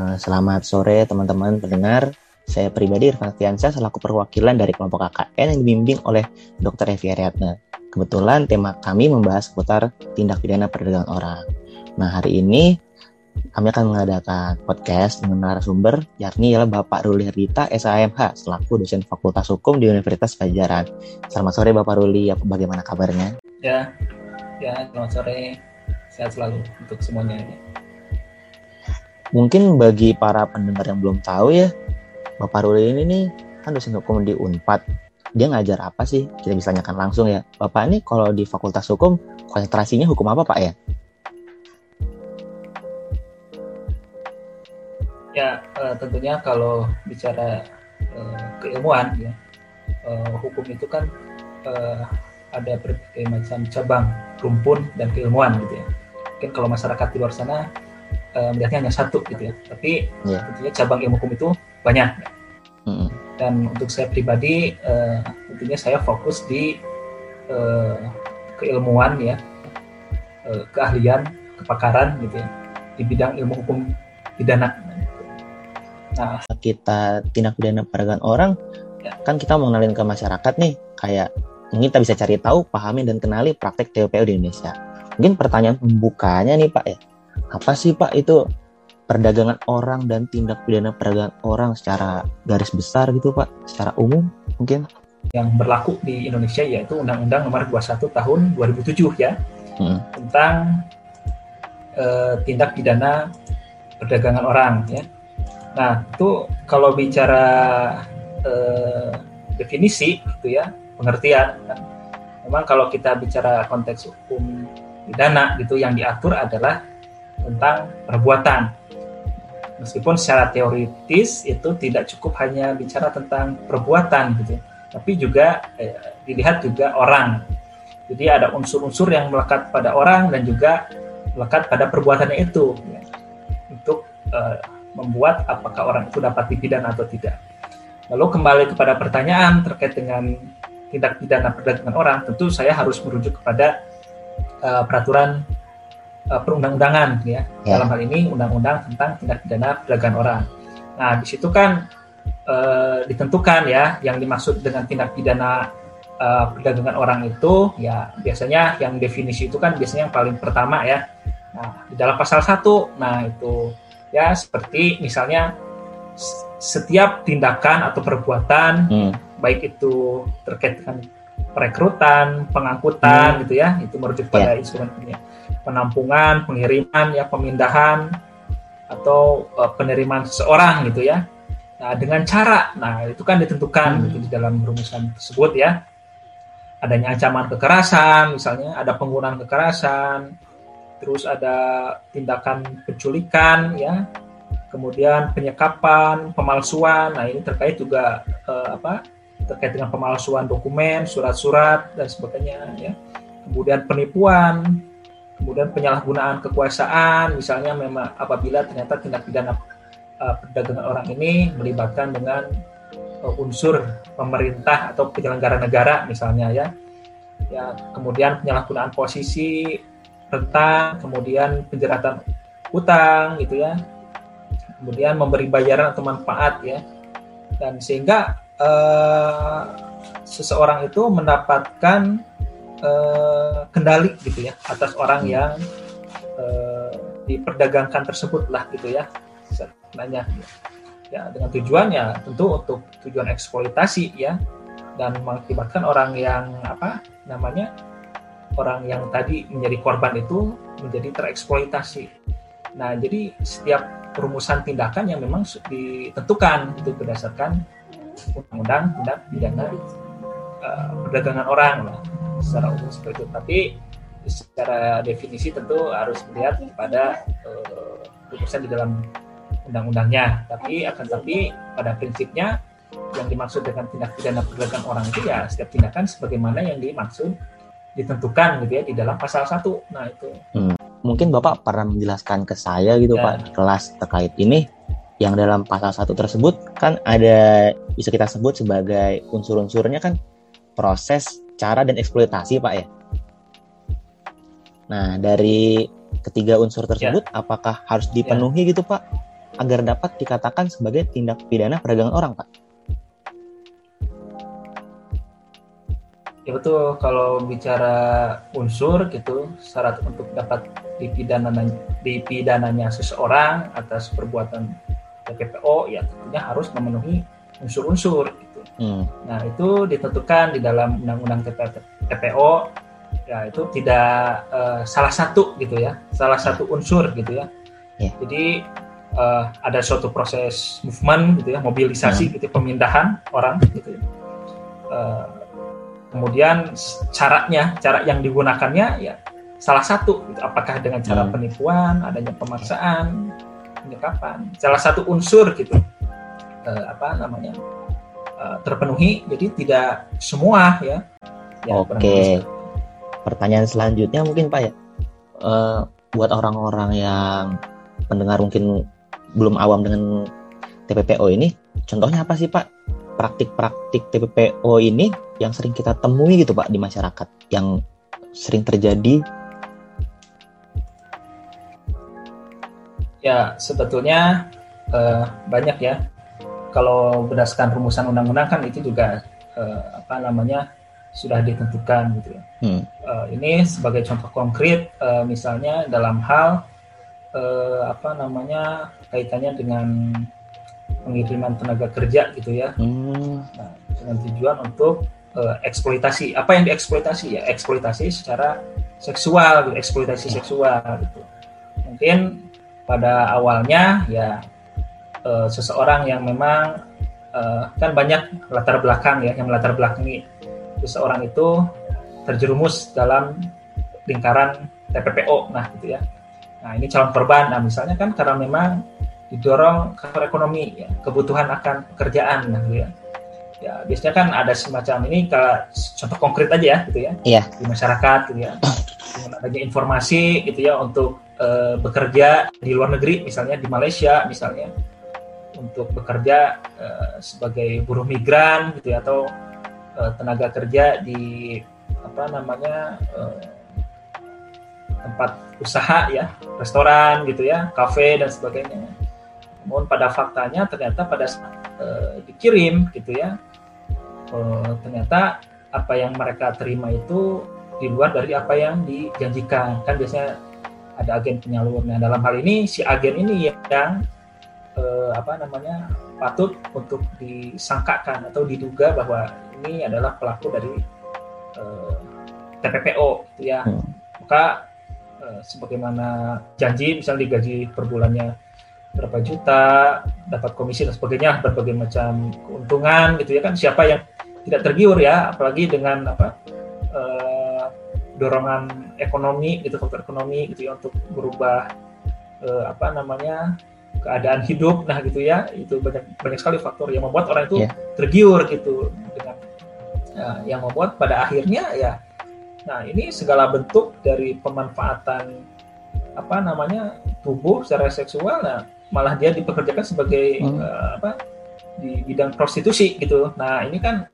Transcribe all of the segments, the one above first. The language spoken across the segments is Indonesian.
Eh, selamat sore teman-teman pendengar. Saya pribadi Irfan Fiansyah selaku perwakilan dari kelompok KKN yang dibimbing oleh Dr. Evi Ariadna. Kebetulan tema kami membahas seputar tindak pidana perdagangan orang. Nah, hari ini kami akan mengadakan podcast dengan narasumber yakni ialah Bapak Ruli Herdita SAMH selaku dosen Fakultas Hukum di Universitas Pajajaran. Selamat sore Bapak Ruli, bagaimana kabarnya? Ya, ya selamat sore, sehat selalu untuk semuanya. Mungkin bagi para pendengar yang belum tahu ya, Bapak Ruli ini nih kan dosen hukum di Unpad. Dia ngajar apa sih? Kita bisa tanyakan langsung ya. Bapak ini kalau di Fakultas Hukum, konsentrasinya hukum apa Pak ya? Ya, uh, tentunya kalau bicara uh, keilmuan ya, uh, hukum itu kan ada berbagai macam cabang, rumpun dan keilmuan gitu ya. Mungkin kalau masyarakat di luar sana uh, melihatnya hanya satu gitu ya tapi yeah. tentunya cabang ilmu hukum itu banyak mm. dan untuk saya pribadi uh, tentunya saya fokus di uh, keilmuan ya uh, keahlian kepakaran gitu ya di bidang ilmu hukum pidana nah kita tindak pidana perdagangan orang ya. kan kita mengenalin ke masyarakat nih kayak mungkin kita bisa cari tahu, pahami dan kenali praktek TPO di Indonesia. Mungkin pertanyaan pembukanya nih Pak ya, apa sih Pak itu perdagangan orang dan tindak pidana perdagangan orang secara garis besar gitu Pak, secara umum mungkin? Yang berlaku di Indonesia yaitu Undang-Undang Nomor 21 Tahun 2007 ya hmm. tentang uh, tindak pidana perdagangan orang ya. Nah itu kalau bicara uh, definisi gitu ya pengertian kan. Memang kalau kita bicara konteks hukum pidana gitu yang diatur adalah tentang perbuatan. Meskipun secara teoritis itu tidak cukup hanya bicara tentang perbuatan gitu, tapi juga eh, dilihat juga orang. Jadi ada unsur-unsur yang melekat pada orang dan juga melekat pada perbuatannya itu ya, untuk eh, membuat apakah orang itu dapat dipidana atau tidak. Lalu kembali kepada pertanyaan terkait dengan tindak pidana perdagangan orang, tentu saya harus merujuk kepada uh, peraturan uh, perundang-undangan ya. ya. Dalam hal ini undang-undang tentang tindak pidana perdagangan orang. Nah, di situ kan uh, ditentukan ya yang dimaksud dengan tindak pidana uh, perdagangan orang itu ya biasanya yang definisi itu kan biasanya yang paling pertama ya. Nah, di dalam pasal 1 nah itu ya seperti misalnya setiap tindakan atau perbuatan hmm. baik itu terkait dengan perekrutan, pengangkutan hmm. gitu ya, itu merujuk pada yeah. instrumen ini penampungan, pengiriman, ya pemindahan atau uh, penerimaan seseorang gitu ya. Nah, dengan cara, nah itu kan ditentukan hmm. gitu, di dalam rumusan tersebut ya. Adanya ancaman kekerasan, misalnya ada penggunaan kekerasan, terus ada tindakan penculikan ya, kemudian penyekapan, pemalsuan. Nah, ini terkait juga uh, apa? Terkait dengan pemalsuan dokumen, surat-surat dan sebagainya ya. Kemudian penipuan, kemudian penyalahgunaan kekuasaan misalnya memang apabila ternyata tindak pidana uh, perdagangan orang ini melibatkan dengan uh, unsur pemerintah atau penyelenggara negara misalnya ya. Ya kemudian penyalahgunaan posisi rentang kemudian penjeratan utang gitu ya. Kemudian memberi bayaran atau manfaat ya. Dan sehingga uh, seseorang itu mendapatkan uh, kendali gitu ya atas orang hmm. yang uh, diperdagangkan tersebut lah gitu ya sebenarnya ya dengan tujuan ya tentu untuk tujuan eksploitasi ya dan mengakibatkan orang yang apa namanya orang yang tadi menjadi korban itu menjadi tereksploitasi. Nah, jadi setiap perumusan tindakan yang memang ditentukan itu berdasarkan undang-undang tindak pidana uh, perdagangan orang lah secara umum seperti itu. Tapi secara definisi tentu harus melihat pada uh, di dalam undang-undangnya. Tapi akan tapi pada prinsipnya yang dimaksud dengan tindak pidana perdagangan orang itu ya setiap tindakan sebagaimana yang dimaksud ditentukan gitu ya di dalam pasal 1. Nah, itu. Hmm. Mungkin Bapak pernah menjelaskan ke saya gitu ya. Pak kelas terkait ini yang dalam pasal 1 tersebut kan ada bisa kita sebut sebagai unsur-unsurnya kan proses, cara dan eksploitasi, Pak ya. Nah, dari ketiga unsur tersebut, ya. apakah harus dipenuhi ya. gitu, Pak? agar dapat dikatakan sebagai tindak pidana perdagangan orang, Pak? Ya betul, kalau bicara unsur gitu, syarat untuk dapat dipidana dipidananya seseorang atas perbuatan TPPO ya tentunya harus memenuhi unsur-unsur gitu. Hmm. Nah, itu ditentukan di dalam undang-undang TPO ya itu tidak uh, salah satu gitu ya, salah satu unsur gitu ya. Yeah. Jadi uh, ada suatu proses movement gitu ya, mobilisasi hmm. gitu pemindahan orang gitu ya. Uh, kemudian caranya cara yang digunakannya ya salah satu gitu. apakah dengan cara hmm. penipuan adanya pemaksaan penyekapan salah satu unsur gitu. Uh, apa namanya? Uh, terpenuhi. Jadi tidak semua ya, ya oke. pertanyaan selanjutnya mungkin pak ya. Uh, buat orang-orang yang pendengar mungkin belum awam dengan TPPO ini contohnya apa sih pak? Praktik-praktik TPPO ini yang sering kita temui gitu Pak di masyarakat yang sering terjadi? Ya, sebetulnya uh, banyak ya. Kalau berdasarkan rumusan undang-undang kan itu juga uh, apa namanya sudah ditentukan gitu ya. Hmm. Uh, ini sebagai contoh konkret uh, misalnya dalam hal uh, apa namanya kaitannya dengan pengiriman tenaga kerja gitu ya hmm. nah, dengan tujuan untuk uh, eksploitasi apa yang dieksploitasi ya eksploitasi secara seksual gitu, eksploitasi seksual gitu mungkin pada awalnya ya uh, seseorang yang memang uh, kan banyak latar belakang ya yang latar belakangi seseorang itu terjerumus dalam lingkaran TPPO nah gitu ya nah ini calon korban nah misalnya kan karena memang didorong faktor ekonomi ya, kebutuhan akan pekerjaan nah, gitu ya. Ya, biasanya kan ada semacam ini kalau contoh konkret aja ya gitu ya. Iya. Di masyarakat gitu ya. Dengan adanya informasi gitu ya untuk uh, bekerja di luar negeri misalnya di Malaysia misalnya untuk bekerja uh, sebagai buruh migran gitu ya atau uh, tenaga kerja di apa namanya uh, tempat usaha ya, restoran gitu ya, kafe dan sebagainya. Namun pada faktanya ternyata pada uh, dikirim gitu ya uh, ternyata apa yang mereka terima itu di luar dari apa yang dijanjikan. Kan biasanya ada agen penyalur nah dalam hal ini si agen ini yang uh, apa namanya patut untuk disangkakan atau diduga bahwa ini adalah pelaku dari uh, TPPO gitu ya. Hmm. maka uh, sebagaimana janji misalnya digaji per bulannya berapa juta, dapat komisi dan sebagainya, berbagai macam keuntungan gitu ya kan. Siapa yang tidak tergiur ya, apalagi dengan apa uh, dorongan ekonomi gitu faktor ekonomi gitu ya untuk berubah uh, apa namanya keadaan hidup nah gitu ya itu banyak banyak sekali faktor yang membuat orang itu yeah. tergiur gitu dengan uh, yang membuat pada akhirnya ya nah ini segala bentuk dari pemanfaatan apa namanya tubuh secara seksual nah malah dia dipekerjakan sebagai hmm. uh, apa di bidang prostitusi gitu. Nah ini kan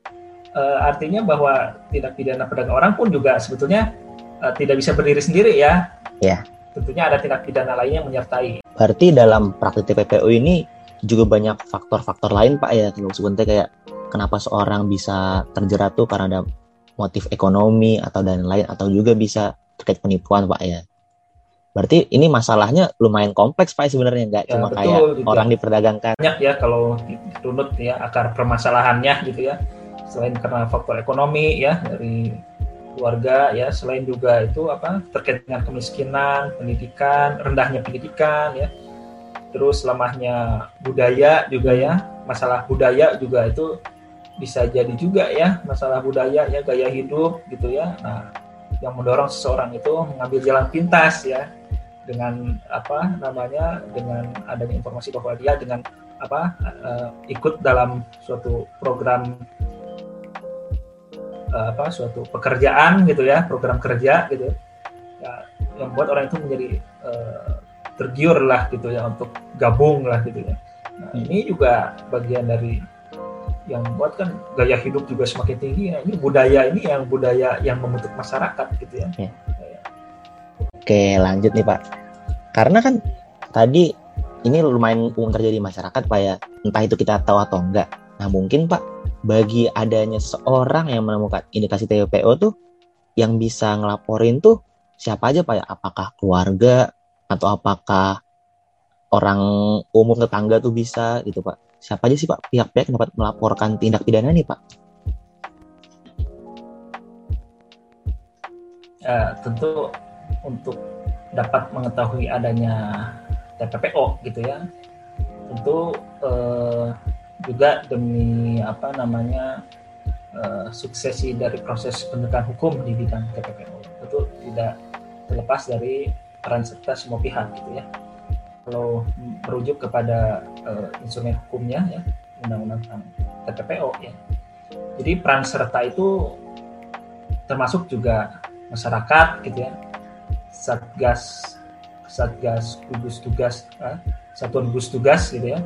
uh, artinya bahwa tindak pidana pedagang orang pun juga sebetulnya uh, tidak bisa berdiri sendiri ya. Ya. Tentunya ada tindak pidana lain yang menyertai. Berarti dalam praktik TPPU ini juga banyak faktor-faktor lain Pak ya, sebenarnya kayak kenapa seorang bisa terjerat tuh karena ada motif ekonomi atau dan lain atau juga bisa terkait penipuan Pak ya. Berarti ini masalahnya lumayan kompleks Pak sebenarnya nggak ya, cuma betul, kayak gitu. orang diperdagangkan. Banyak ya kalau ditunut ya akar permasalahannya gitu ya. Selain karena faktor ekonomi ya dari keluarga ya, selain juga itu apa terkait dengan kemiskinan, pendidikan, rendahnya pendidikan ya. Terus lemahnya budaya juga ya, masalah budaya juga itu bisa jadi juga ya masalah budaya ya gaya hidup gitu ya. Nah, yang mendorong seseorang itu mengambil jalan pintas ya dengan apa namanya dengan adanya informasi bahwa dia dengan apa uh, ikut dalam suatu program uh, apa suatu pekerjaan gitu ya program kerja gitu ya yang membuat orang itu menjadi uh, tergiur lah gitu ya untuk gabung lah gitu ya nah hmm. ini juga bagian dari yang membuat kan gaya hidup juga semakin tinggi ya ini budaya ini yang budaya yang membentuk masyarakat gitu ya, ya Oke, lanjut nih Pak. Karena kan tadi ini lumayan umum terjadi di masyarakat Pak ya. Entah itu kita tahu atau enggak. Nah mungkin Pak, bagi adanya seorang yang menemukan indikasi TPO tuh yang bisa ngelaporin tuh siapa aja Pak ya? Apakah keluarga atau apakah orang umum tetangga tuh bisa gitu Pak? Siapa aja sih Pak pihak-pihak dapat melaporkan tindak pidana nih Pak? Ya, tentu untuk dapat mengetahui adanya TPPO gitu ya tentu eh, juga demi apa namanya eh, suksesi dari proses penegakan hukum di bidang TPPO tentu tidak terlepas dari peran serta semua pihak gitu ya. Kalau merujuk kepada eh, instrumen hukumnya ya undang-undang tentang TPPO ya. Jadi peran serta itu termasuk juga masyarakat gitu ya. Satgas satgas gugus tugas eh, satuan gugus tugas gitu ya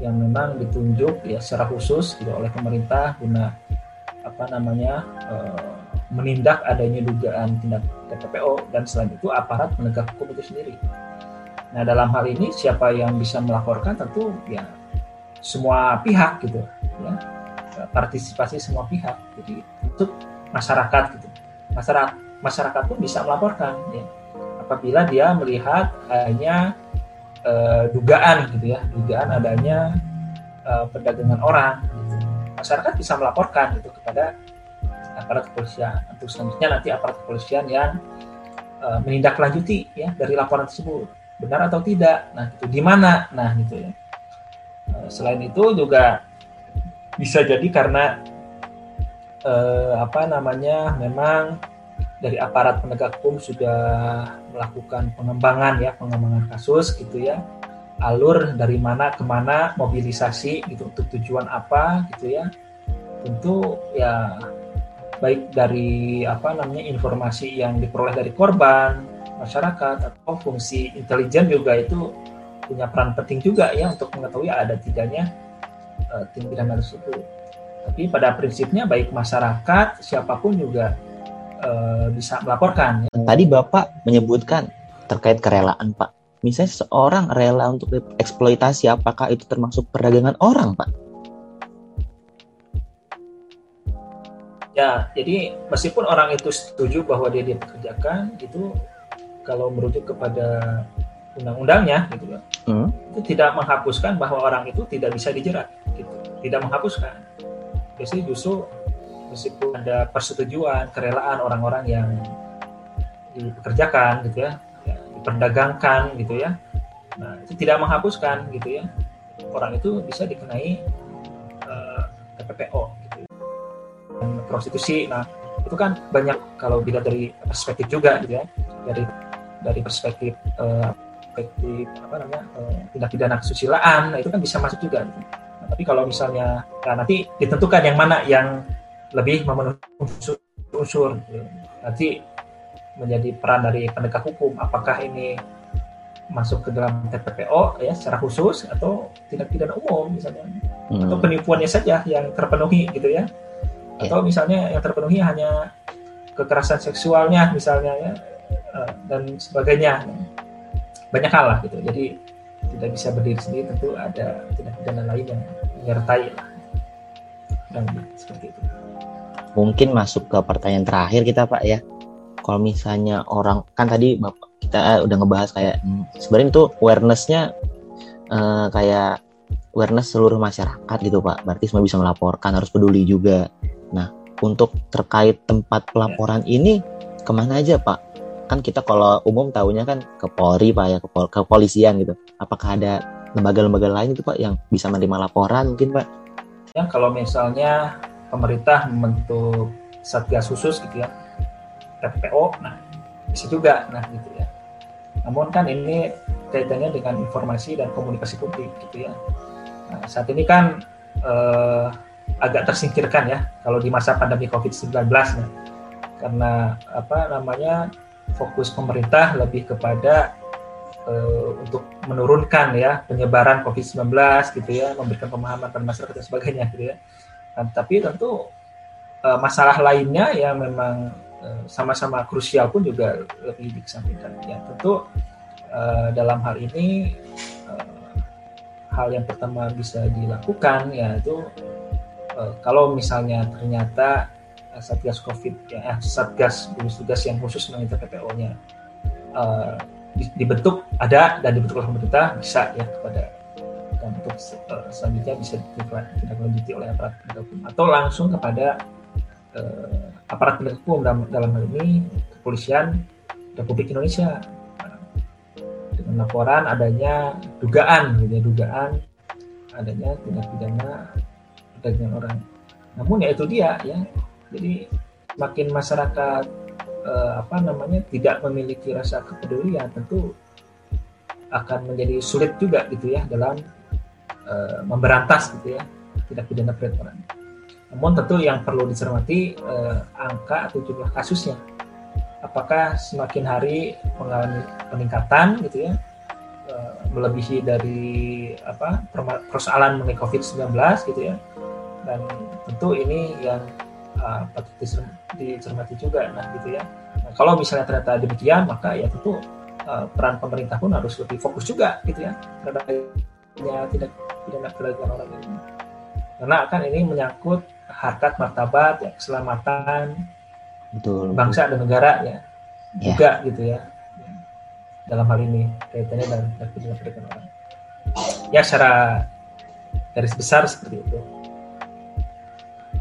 yang memang ditunjuk ya secara khusus gitu oleh pemerintah guna apa namanya eh, menindak adanya dugaan tindak TPPO dan selain itu aparat penegak hukum itu sendiri. Nah dalam hal ini siapa yang bisa melaporkan? Tentu ya semua pihak gitu ya. Partisipasi semua pihak. Jadi untuk masyarakat gitu. Masyarakat masyarakat pun bisa melaporkan ya. Apabila dia melihat hanya uh, dugaan gitu ya dugaan adanya uh, perdagangan orang gitu. masyarakat bisa melaporkan itu kepada aparat kepolisian. Untuk selanjutnya nanti aparat kepolisian yang uh, menindaklanjuti ya dari laporan tersebut. Benar atau tidak? Nah itu di mana? Nah gitu ya. Uh, selain itu juga bisa jadi karena uh, apa namanya memang dari aparat penegak hukum sudah melakukan pengembangan ya pengembangan kasus gitu ya. Alur dari mana ke mana mobilisasi gitu untuk tujuan apa gitu ya. Tentu ya baik dari apa namanya informasi yang diperoleh dari korban masyarakat atau fungsi intelijen juga itu punya peran penting juga ya untuk mengetahui ada tidaknya uh, tindak pidana tersebut. Tapi pada prinsipnya baik masyarakat siapa pun juga uh, bisa melaporkan. Ya. Tadi Bapak menyebutkan terkait kerelaan Pak. Misalnya seorang rela untuk eksploitasi, apakah itu termasuk perdagangan orang Pak? Ya, jadi meskipun orang itu setuju bahwa dia dipekerjakan, itu kalau merujuk kepada undang-undangnya, gitu kan, hmm. itu tidak menghapuskan bahwa orang itu tidak bisa dijerat, gitu. Tidak menghapuskan. Jadi justru meskipun ada persetujuan kerelaan orang-orang yang dipekerjakan gitu ya, ya diperdagangkan gitu ya. Nah itu tidak menghapuskan gitu ya. Orang itu bisa dikenai uh, eh, TPPO gitu. Dan prostitusi nah itu kan banyak kalau bila dari perspektif juga gitu ya. Dari dari perspektif uh, perspektif apa namanya uh, tindak pidana kesusilaan nah itu kan bisa masuk juga gitu. nah, tapi kalau misalnya nah, nanti ditentukan yang mana yang lebih memenuhi unsur-unsur. Nanti menjadi peran dari penegak hukum apakah ini masuk ke dalam TPPO ya secara khusus atau tindak pidana umum misalnya. Hmm. atau penipuannya saja yang terpenuhi gitu ya. Yeah. atau misalnya yang terpenuhi hanya kekerasan seksualnya misalnya ya eh, dan sebagainya. Banyak hal lah gitu. Jadi tidak bisa berdiri sendiri tentu ada tindak pidana lain yang menyertai lah. Dan seperti itu mungkin masuk ke pertanyaan terakhir kita Pak ya. Kalau misalnya orang kan tadi Bapak kita eh, udah ngebahas kayak hmm, sebenarnya itu awarenessnya uh, kayak awareness seluruh masyarakat gitu Pak. Berarti semua bisa melaporkan, harus peduli juga. Nah, untuk terkait tempat pelaporan ini ke mana aja Pak? Kan kita kalau umum tahunya kan ke Polri Pak ya, ke kepolisian gitu. Apakah ada lembaga-lembaga lain itu Pak yang bisa menerima laporan mungkin Pak? Ya kalau misalnya pemerintah membentuk satgas khusus gitu ya. TPO nah bisa juga nah gitu ya. Namun kan ini kaitannya dengan informasi dan komunikasi publik gitu ya. Nah, saat ini kan eh, agak tersingkirkan ya kalau di masa pandemi COVID-19 nah, karena apa namanya fokus pemerintah lebih kepada uh, untuk menurunkan ya penyebaran COVID-19 gitu ya, memberikan pemahaman pada masyarakat dan sebagainya gitu ya. Nah, tapi tentu uh, masalah lainnya yang memang uh, sama-sama krusial pun juga lebih dikesampingkan. Ya tentu uh, dalam hal ini uh, hal yang pertama bisa dilakukan yaitu uh, kalau misalnya ternyata uh, satgas covid ya eh, satgas gugus tugas yang khusus mengenai PPO-nya uh, dibentuk ada dan dibentuk oleh pemerintah bisa ya kepada dan untuk uh, selanjutnya bisa ditindaklanjuti oleh aparat penegak hukum. Atau langsung kepada uh, aparat penegak hukum dalam, dalam hal ini kepolisian Republik Indonesia. Dengan laporan adanya dugaan gitu ya dugaan adanya tindak pidana perdagangan orang. Namun ya itu dia ya. Jadi makin masyarakat eh, apa namanya tidak memiliki rasa kepedulian tentu akan menjadi sulit juga gitu ya dalam eh, memberantas gitu ya tidak pidana orang. Namun tentu yang perlu dicermati eh, angka atau jumlah kasusnya. Apakah semakin hari mengalami peningkatan gitu ya eh, melebihi dari apa persoalan mengenai COVID-19 gitu ya. Dan tentu ini yang uh, patut dicermati juga nah gitu ya nah, kalau misalnya ternyata demikian maka ya tentu uh, peran pemerintah pun harus lebih fokus juga gitu ya terhadap ya, tidak tidak perdagangan orang ini. Karena kan ini menyangkut harkat martabat ya keselamatan betul, bangsa betul. dan negara ya, ya. Juga gitu ya. Dalam hal ini kaitannya dengan perdagangan orang. Ya secara garis besar seperti itu.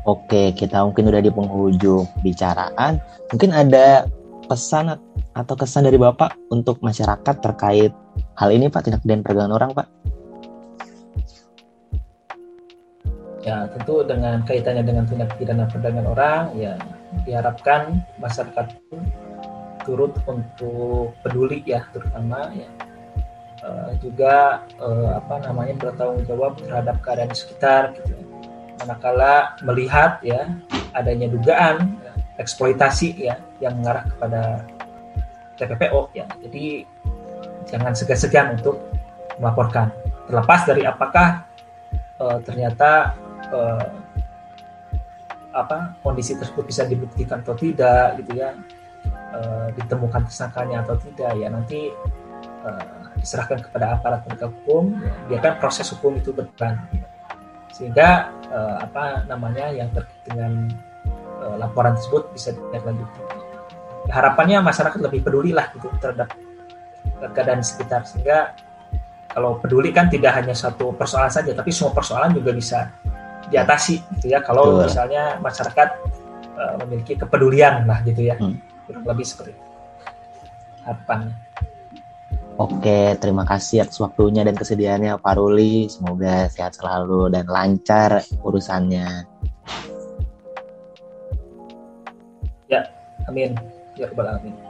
Oke, kita mungkin udah di penghujung bicaraan. Mungkin ada pesan atau kesan dari Bapak untuk masyarakat terkait hal ini Pak, tindak pidana perdagangan orang Pak? Ya, tentu dengan kaitannya dengan tindak pidana perdagangan orang, ya diharapkan masyarakat turut untuk peduli ya, terutama ya uh, juga uh, apa namanya bertanggung jawab terhadap keadaan sekitar gitu ya manakala melihat ya adanya dugaan eksploitasi ya yang mengarah kepada TPPO ya. Jadi jangan segan-segan untuk melaporkan. Terlepas dari apakah uh, ternyata uh, apa kondisi tersebut bisa dibuktikan atau tidak gitu ya. Uh, ditemukan tersangkanya atau tidak ya nanti uh, diserahkan kepada aparat penegak hukum biarkan proses hukum itu berjalan sehingga uh, apa namanya yang terkait dengan uh, laporan tersebut bisa ditindaklanjuti. Harapannya masyarakat lebih peduli lah gitu terhadap keadaan sekitar sehingga kalau peduli kan tidak hanya satu persoalan saja tapi semua persoalan juga bisa diatasi gitu ya kalau Betul. misalnya masyarakat uh, memiliki kepedulian lah gitu ya hmm. kurang lebih seperti itu harapannya. Oke, terima kasih atas waktunya dan kesediaannya Pak Ruli. Semoga sehat selalu dan lancar urusannya. Ya, amin. Ya, amin.